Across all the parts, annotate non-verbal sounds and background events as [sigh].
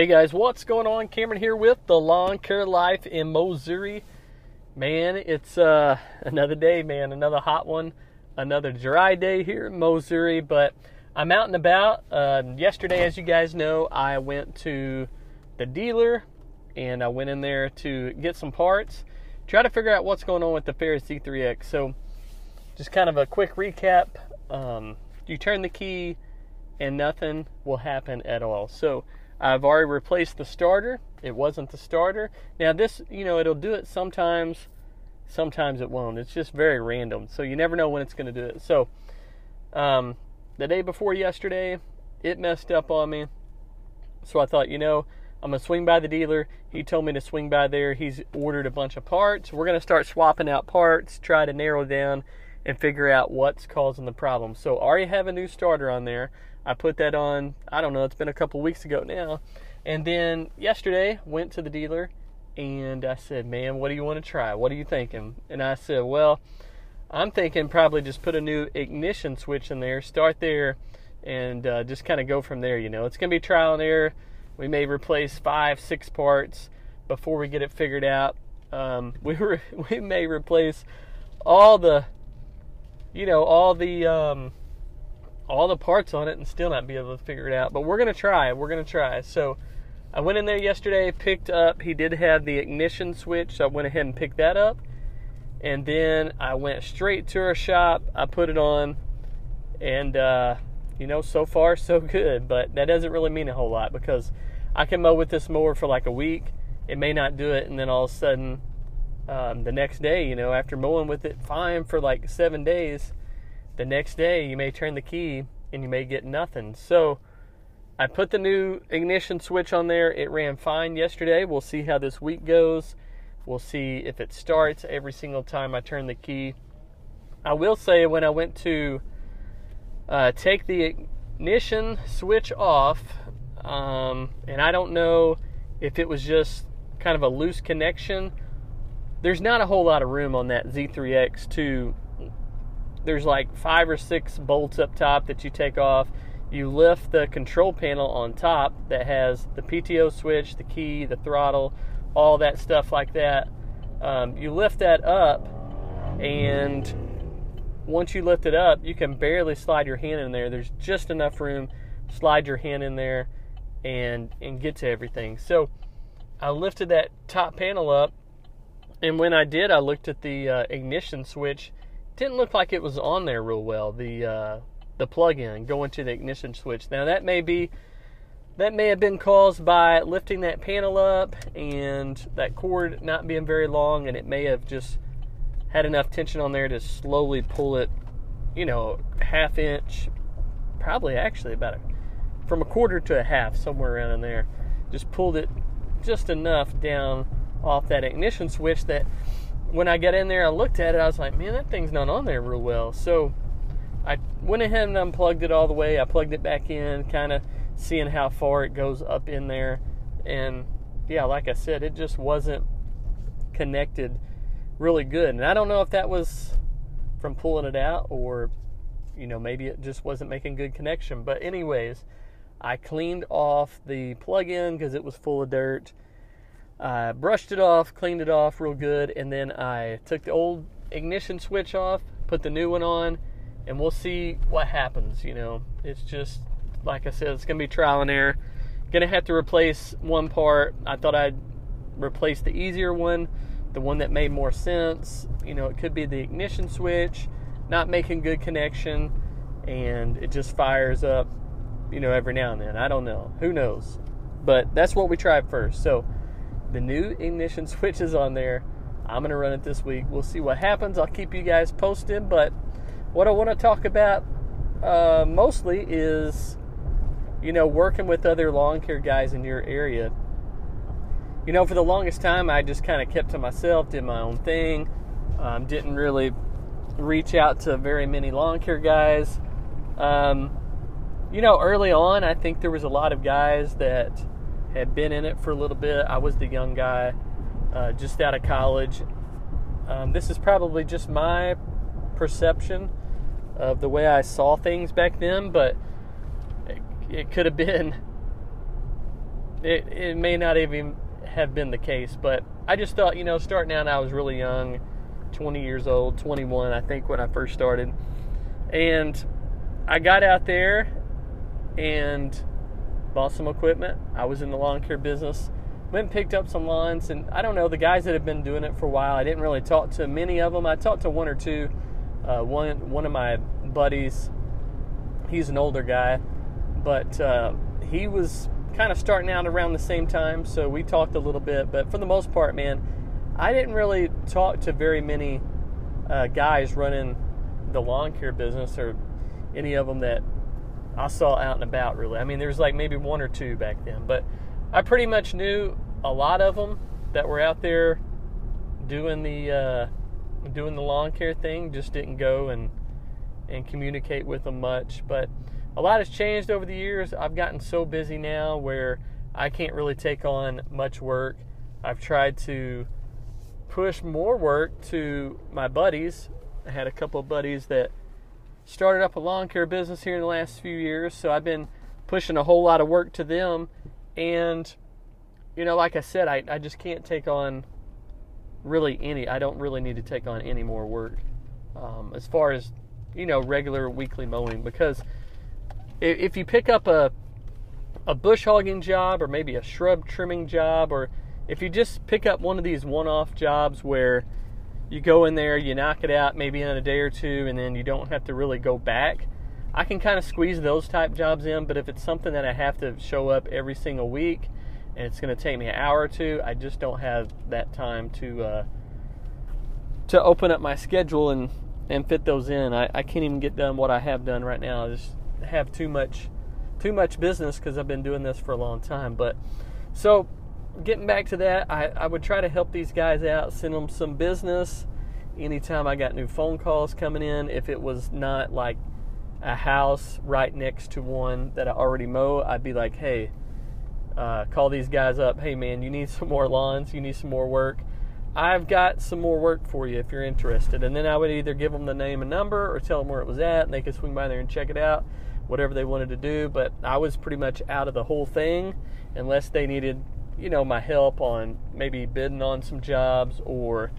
Hey guys, what's going on? Cameron here with the Lawn Care Life in Missouri. Man, it's uh, [laughs] another day, man, another hot one, another dry day here in Missouri. But I'm out and about. Uh, yesterday, as you guys know, I went to the dealer and I went in there to get some parts, try to figure out what's going on with the Ferris Z3X. So, just kind of a quick recap. Um, you turn the key, and nothing will happen at all. So I've already replaced the starter. It wasn't the starter. Now this, you know, it'll do it sometimes, sometimes it won't. It's just very random. So you never know when it's going to do it. So um, the day before yesterday, it messed up on me. So I thought, you know, I'm gonna swing by the dealer. He told me to swing by there. He's ordered a bunch of parts. We're gonna start swapping out parts, try to narrow down and figure out what's causing the problem. So I already have a new starter on there. I put that on, I don't know, it's been a couple weeks ago now. And then yesterday went to the dealer and I said, "Man, what do you want to try? What are you thinking?" And I said, "Well, I'm thinking probably just put a new ignition switch in there, start there, and uh, just kind of go from there. You know, it's gonna be trial and error. We may replace five, six parts before we get it figured out. Um, [laughs] we re- we may replace all the you know all the um, all the parts on it and still not be able to figure it out. But we're gonna try. We're gonna try. So I went in there yesterday, picked up. He did have the ignition switch, so I went ahead and picked that up. And then I went straight to our shop. I put it on, and uh, you know, so far so good. But that doesn't really mean a whole lot because I can mow with this mower for like a week. It may not do it, and then all of a sudden um, the next day, you know, after mowing with it fine for like seven days, the next day you may turn the key and you may get nothing. So I put the new ignition switch on there. It ran fine yesterday. We'll see how this week goes. We'll see if it starts every single time I turn the key. I will say when I went to uh, take the ignition switch off, um, and I don't know if it was just kind of a loose connection there's not a whole lot of room on that Z3X to there's like five or six bolts up top that you take off. You lift the control panel on top that has the PTO switch, the key, the throttle, all that stuff like that. Um, you lift that up, and once you lift it up, you can barely slide your hand in there. There's just enough room. Slide your hand in there and and get to everything. So I lifted that top panel up and when I did, I looked at the uh, ignition switch. Didn't look like it was on there real well. The uh, the plug-in going to the ignition switch. Now that may be that may have been caused by lifting that panel up and that cord not being very long, and it may have just had enough tension on there to slowly pull it, you know, half inch, probably actually about a, from a quarter to a half, somewhere around in there. Just pulled it just enough down off that ignition switch that when I got in there, I looked at it, I was like, man, that thing's not on there real well. So I went ahead and unplugged it all the way. I plugged it back in, kind of seeing how far it goes up in there. And yeah, like I said, it just wasn't connected really good. And I don't know if that was from pulling it out or, you know, maybe it just wasn't making good connection. But, anyways, I cleaned off the plug in because it was full of dirt I brushed it off, cleaned it off real good, and then I took the old ignition switch off, put the new one on, and we'll see what happens. You know, it's just like I said, it's gonna be trial and error. Gonna have to replace one part. I thought I'd replace the easier one, the one that made more sense. You know, it could be the ignition switch not making good connection, and it just fires up. You know, every now and then. I don't know. Who knows? But that's what we tried first. So the new ignition [laughs] switch is on there. I'm going to run it this week. We'll see what happens. I'll keep you guys posted. But what I want to talk about uh, mostly is, you know, working with other lawn care guys in your area. You know, for the longest time, I just kind of kept to myself, did my own thing, um, didn't really reach out to very many lawn care guys. Um, you know, early on, I think there was a lot of guys that had been in it for a little bit. I was the young guy, uh, just out of college. Um, this is probably just my perception of the way I saw things back then, but it, it could have been it, it may not even have been the case, but I just thought, you know, starting out, I was really young 20 years old, 21, I think, when I first started. And I got out there and bought some equipment. I was in the lawn care business. Went and picked up some lawns, and I don't know the guys that have been doing it for a while. I didn't really talk to many of them. I talked to one or two. Uh, one one of my buddies, he's an older guy, but uh, he was kind of starting out around the same time, so we talked a little bit. But for the most part, man, I didn't really talk to very many uh, guys running the lawn care business or any of them that I saw out and about. Really, I mean, there's like maybe one or two back then, but I pretty much knew a lot of them that were out there doing the uh, doing the lawn care thing. Just didn't go and and communicate with them much, but a lot has changed over the years. I've gotten so busy now where I can't really take on much work. I've tried to push more work to my buddies. I had a couple of buddies that started up a lawn care business here in the last few years, so I've been pushing a whole lot of work to them. And, you know, like I said, I, I just can't take on really any, I don't really need to take on any more work um, as far as, you know, regular weekly mowing because if you pick up a, a bush hogging job or maybe a shrub trimming job or if you just pick up one of these one-off jobs where you go in there, you knock it out maybe in a day or two, and then you don't have to really go back. I can kind of squeeze those type jobs in, but if it's something that I have to show up every single week and it's going to take me an hour or two, I just don't have that time to uh, to open up my schedule and and fit those in. I, I can't even get done what I have done right now. I just have too much too much business because I've been doing this for a long time. But so getting back to that, I, I would try to help these guys out, send them some business anytime I got new phone calls coming in. If it was not like a house right next to one that I already mow, I'd be like, hey, uh, call these guys up. Hey, man, you need [laughs] some more lawns, you need some more work. I've got some more work for you if you're interested. And then I would either give them the name and number or tell them where it was at, and they could swing by there and check it out, whatever they wanted to do. But I was pretty much out of the whole thing unless they needed you know my help on maybe bidding on some jobs or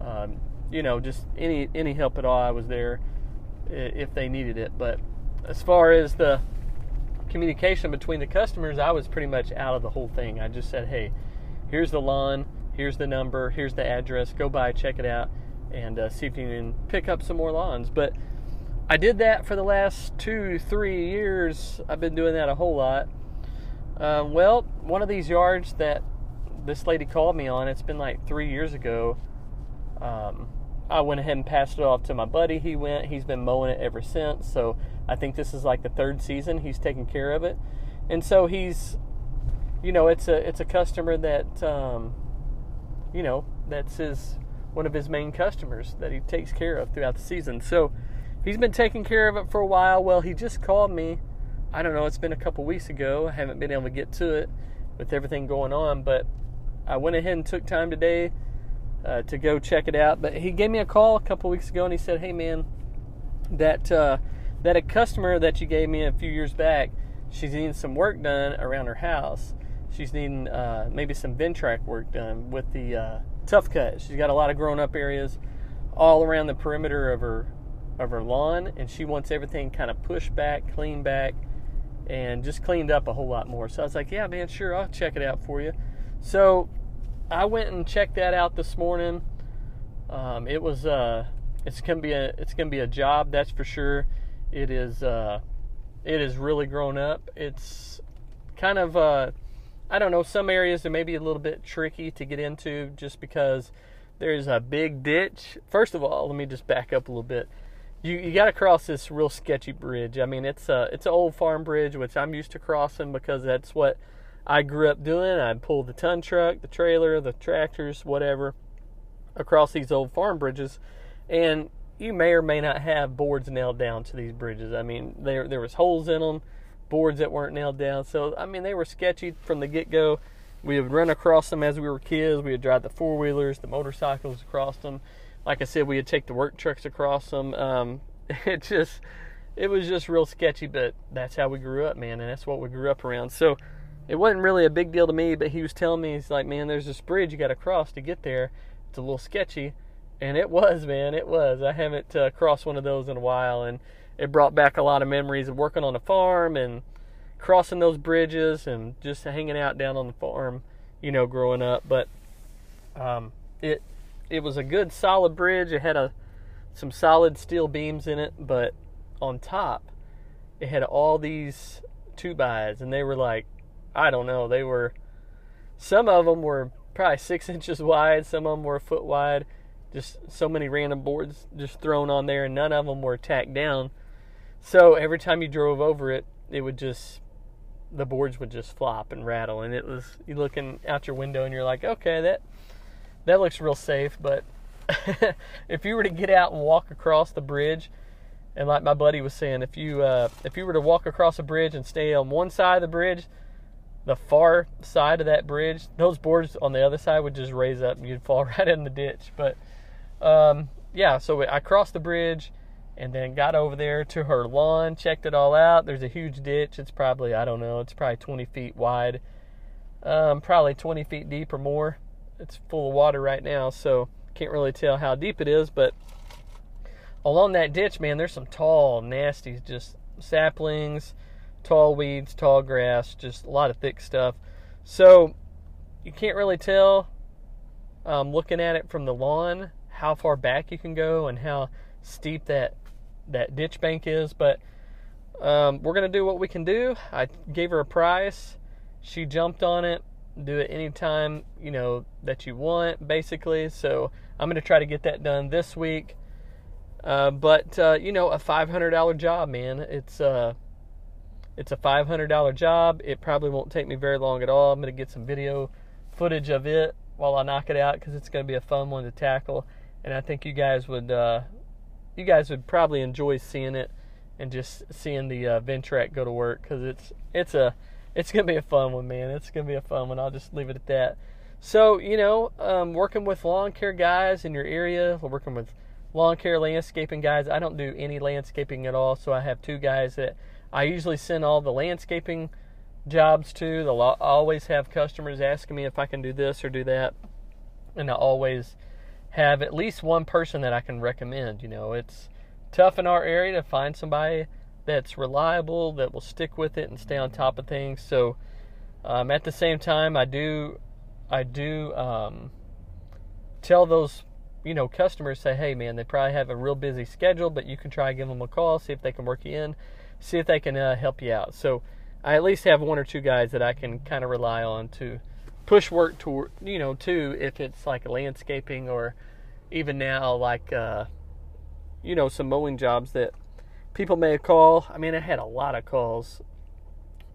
um, you know just any any help at all I was there if they needed it. But as far as the communication between the customers I was pretty much out of the whole thing. I just said hey here's the lawn here's the number here's the address go by check it out and uh, see if you can pick up some more lawns but I did that for the last two three years. I've been doing that a whole lot uh, well, one of these yards that this lady called me on, it's been like three years ago. Um, I went ahead and passed it off to my buddy. He went, he's been mowing it ever since. So I think this is like the third season he's taking care of it. And so he's, you know, it's a it's a customer that, um, you know, that's his one of his main customers that he takes care of throughout the season. So he's been taking care of it for a while. Well, he just called me I don't know, it's been a couple weeks ago. I haven't been able to get to it with everything going on, but I went ahead and took time today uh, to go check it out. But he gave me a call a couple weeks ago and he said, "Hey man, that uh, that a customer that you gave me a few years back, she's needing some work done around her house. She's needing uh, maybe some Ventrac work done with the uh, tough cut. She's got a lot of grown up areas all around the perimeter of her of her lawn, and she wants everything kind of pushed back, clean back." And just cleaned up a whole lot more. So I was like, yeah, man, sure, I'll check it out for you. So I went and checked that out this morning. Um, it was uh, it's gonna be a it's gonna be a job, that's for sure. It is uh, it is really grown up. It's kind of uh, I don't know. Some areas are maybe a little bit tricky to get into just because there's a big ditch. First of all, let me just back up a little bit you, you got to cross this real sketchy bridge. I mean, it's a it's an old farm bridge, which I'm used to crossing because that's what I grew up doing. I'd pull the ton truck, the trailer, the tractors, whatever, across these old farm bridges, and you may or may not have boards nailed down to these bridges. I mean, there there was holes in them, boards that weren't nailed down. So I mean, they were sketchy from the get go. We would run across them as we were kids. We would drive the four wheelers, the motorcycles across them like I said, we would take the work trucks across them. Um, [laughs] it just, it was just real sketchy, but that's how we grew up, man, and that's what we grew up around. So it wasn't really a big deal to me, but he was telling me, he's like, man, there's this bridge you got to cross to get there. It's a little sketchy. And it was, man, it was. I haven't uh, crossed one of those in a while. And it brought back a lot of memories of working on a farm and crossing those bridges and just hanging out down on the farm, you know, growing up. But um, it it was a good solid bridge. It had a some solid steel beams in it, but on top it had all these two bys, and they were like, I don't know, they were some of them were probably six [laughs] inches wide, some of them were a foot wide. Just so many random boards just thrown on there, and none of them were tacked down. So every time you drove over it, it would just the boards would just flop and rattle, and it was you looking out your window and you're like, okay, that that looks real safe. But [laughs] if you were to get out and walk across the bridge, and like my buddy was saying, if you uh, if you were to walk across a bridge and stay on one side of the bridge, the far side of that bridge, those boards on the other side would just raise up and you'd fall [laughs] right in the ditch. But um, yeah, so I crossed the bridge and then got over there to her lawn, checked it all out. There's a huge ditch. It's probably, I don't know, it's probably 20 feet wide, um, probably 20 feet deep or more. It's full of water right now, so can't really tell how deep it is, but along that ditch, man, there's some tall, nasty, just saplings, tall weeds, tall grass, just a lot of thick stuff. So you can't really tell um, looking at it from the lawn how far back you can go and how steep that that ditch bank is, but um, we're gonna do what we can do. I gave her a price. She jumped on it. Do it anytime you know that you want, basically. So I'm gonna try to get that done this week. Uh, but uh, you know, a $500 job, man. It's uh, it's a $500 job. It probably won't take me very long at all. I'm gonna get some video footage of it while I knock it out because it's gonna be a fun one to tackle. And I think you guys would uh, you guys would probably enjoy seeing it and just seeing the uh, Ventrac go to work because it's it's a it's gonna be a fun one, man. It's gonna be a fun one. I'll just leave it at that. So you know, um, working with lawn care guys in your area, working with lawn care landscaping guys. I don't do any landscaping at all, so I have two guys that I usually send all the landscaping jobs to. They'll always have customers asking me if I can do this or do that, and I always have at least one person that I can recommend. You know, it's tough in our area to find somebody that's reliable, that will stick with it and stay on top of things. So, um, at the same time, I do, I do um, tell those, you know, customers say, hey, man, they probably have a real busy schedule, but you can try give them a call, see if they can work you in, see if they can uh, help you out. So, I at least have one or two guys that I can kind of rely on to push work to you know too if it's like landscaping or even now like uh, you know some mowing jobs that people may call. I mean, I had a lot of calls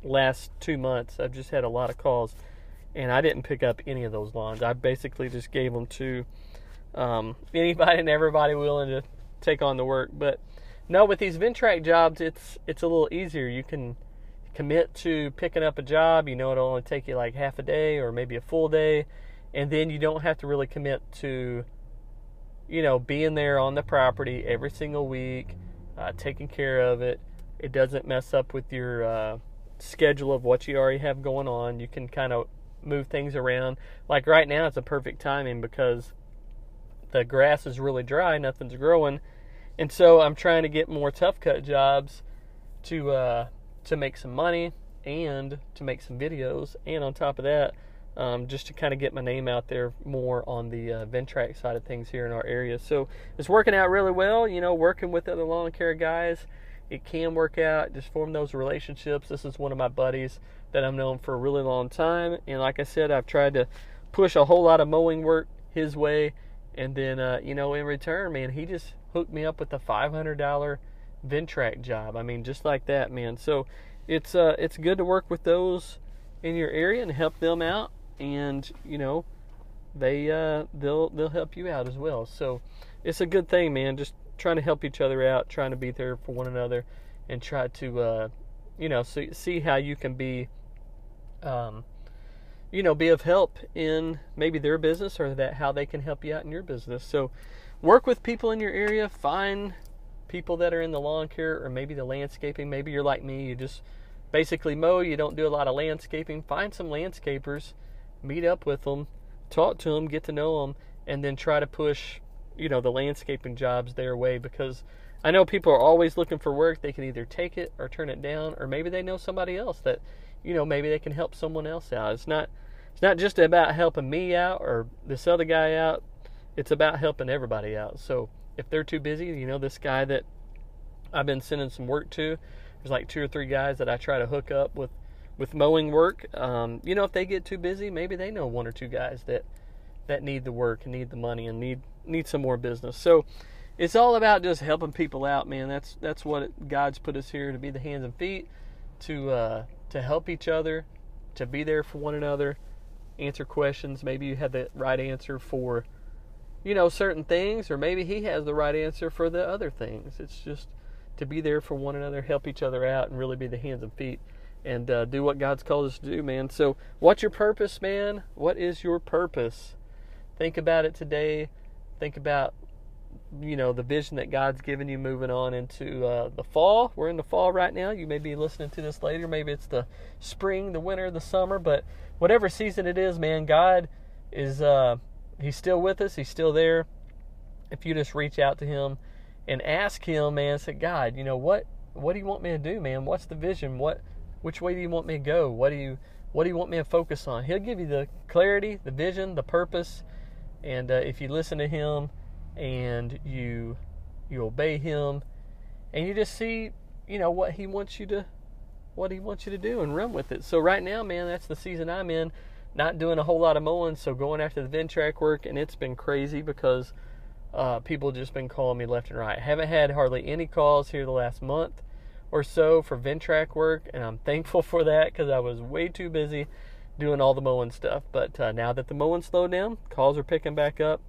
last two months. I've just had a lot of calls, and I didn't pick up any of those lawns. I basically just gave them to um, [laughs] anybody and everybody willing to take on the work. But no, with these Ventrac jobs, it's it's a little easier. You can commit to picking up a job, you know it'll only take you like half a day or maybe a full day, and then you don't have to really commit to, you know, being there on the property every single week, uh, taking care of it. It doesn't mess up with your uh, schedule of what you already have going on. You can kind of move things around. Like right now, it's a perfect timing because the grass is really dry, nothing's growing, and so I'm trying to get more tough cut jobs to uh, to make some money and to make some videos. And on top of that, um, just to kind of get my name out there more on the uh, Ventrac side of things here in our area. So it's working out really well. You know, working with other lawn care guys, it can work out. Just form those relationships. This is one of my buddies that I've known for a really long time, and like I said, I've tried to push a whole lot of mowing work his way, and then uh, you know, in return, man, he just hooked me up with a five hundred dollar Ventrac job. I mean, just like that, man. So it's uh, it's good to work with those in your area and help them out, and you know, they uh, they'll they'll help you out as well. So it's a good thing, man. Just trying to help each other out, trying to be there for one another, and try to uh, you know see see how you can be. Um, you know, be of help in maybe their business or that how they can help you out in your business. So, work with people in your area, find people that are in the lawn care or maybe the landscaping. Maybe you're like me, you just basically mow, you don't do a lot of landscaping, find some landscapers, meet up with them, talk to them, get to know them, and then try to push, you know, the landscaping jobs their way because I know people are always looking for work. They can either take it or turn it down, or maybe they know somebody else that, you know, maybe they can help someone else out. It's not it's not just about helping me out or this other guy out. It's about helping everybody out. So if they're too busy, you know, this guy that I've been sending some work to, there's like two or three guys that I try to hook up with with mowing work. Um, you know, if they get too busy, maybe they know one or two guys that that need the work and need the money and need need some more business. So it's all about just helping people out, man. That's that's what God's put us here to be the hands and feet, to uh, to help each other, to be there for one another, answer questions. Maybe you had the right answer for, you know, certain things, or maybe he has the right answer for the other things. It's just to be there for one another, help each other out, and really be the hands and feet, and uh, do what God's called us to do, man. So, what's your purpose, man? What is your purpose? Think about it today. Think about you know the vision that God's given you moving on into uh, the fall. We're in the fall right now. You may be listening to this later. Maybe it's the spring, the winter, the summer. But whatever season it is, man, God is uh, He's still with us. He's still there. If you just reach out to Him and ask Him, man, say, God, you know what? What do you want me to do, man? What's the vision? What? Which way do you want me to go? What do you What do you want me to focus on? He'll give you the clarity, the vision, the purpose. And uh, if you listen to Him and you you obey him and you just see you know what he wants you to what he wants you to do and run with it so right now man that's the season i'm in not doing a whole lot of mowing so going after the ventrac work and it's been crazy because uh, people just been calling me left and right haven't had hardly any calls here the last month or so for ventrac work and i'm thankful for that because i was way too busy doing all the mowing stuff. But uh, now that the mowing slowed down calls are picking back up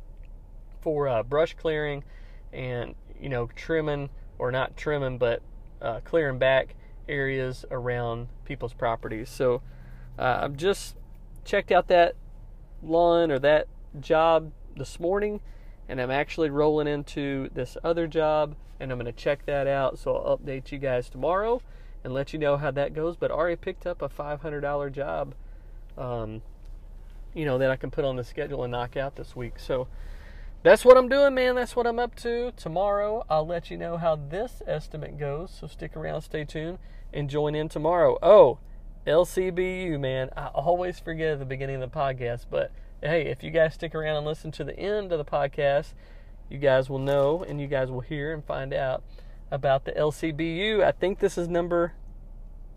for uh, brush clearing and you know trimming or not trimming but uh, clearing back areas around people's properties. So uh, i've just checked out that lawn or that job this morning and i'm actually rolling into this other job and i'm going to check that out so i'll update you guys tomorrow and let you know how that goes but I already picked up a $500 job um, you know that i can put on the schedule and knock out this week so that's what I'm doing, man. That's what I'm up to. Tomorrow, I'll let you know how this estimate goes. So stick around, stay tuned, and join in tomorrow. Oh, LCBU, man. I always forget at the beginning of the podcast, but hey, if you guys stick around and listen to the end of the podcast, you guys will know and you guys will hear and find out about the LCBU. I think this is number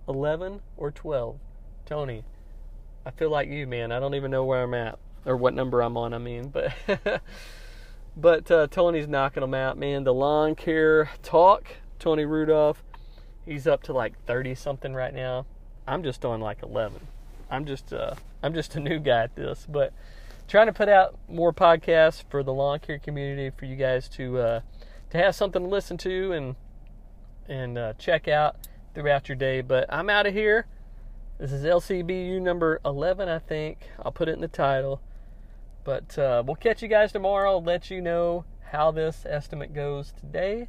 11 or 12. Tony, I feel like you, man. I don't even know where I'm at or what number I'm on, I mean, but. [laughs] But uh, Tony's knocking them out, man. The lawn care talk, Tony Rudolph, he's up to like 30 something right now. I'm just on like 11. I'm just uh, I'm just a new guy at this, but trying to put out more podcasts for the lawn care community for you guys to uh, to have something to listen to and and uh, check out throughout your day. But I'm out of here. This is LCBU number 11, I think. I'll put it in the title. But uh, we'll catch you guys tomorrow. Let you know how this estimate goes today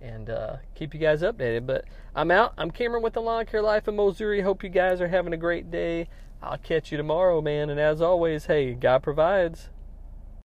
and uh, keep you guys updated. But I'm out. I'm Cameron with the Lawn Care Life in Missouri. Hope you guys are having a great day. I'll catch you tomorrow, man. And as always, hey, God provides.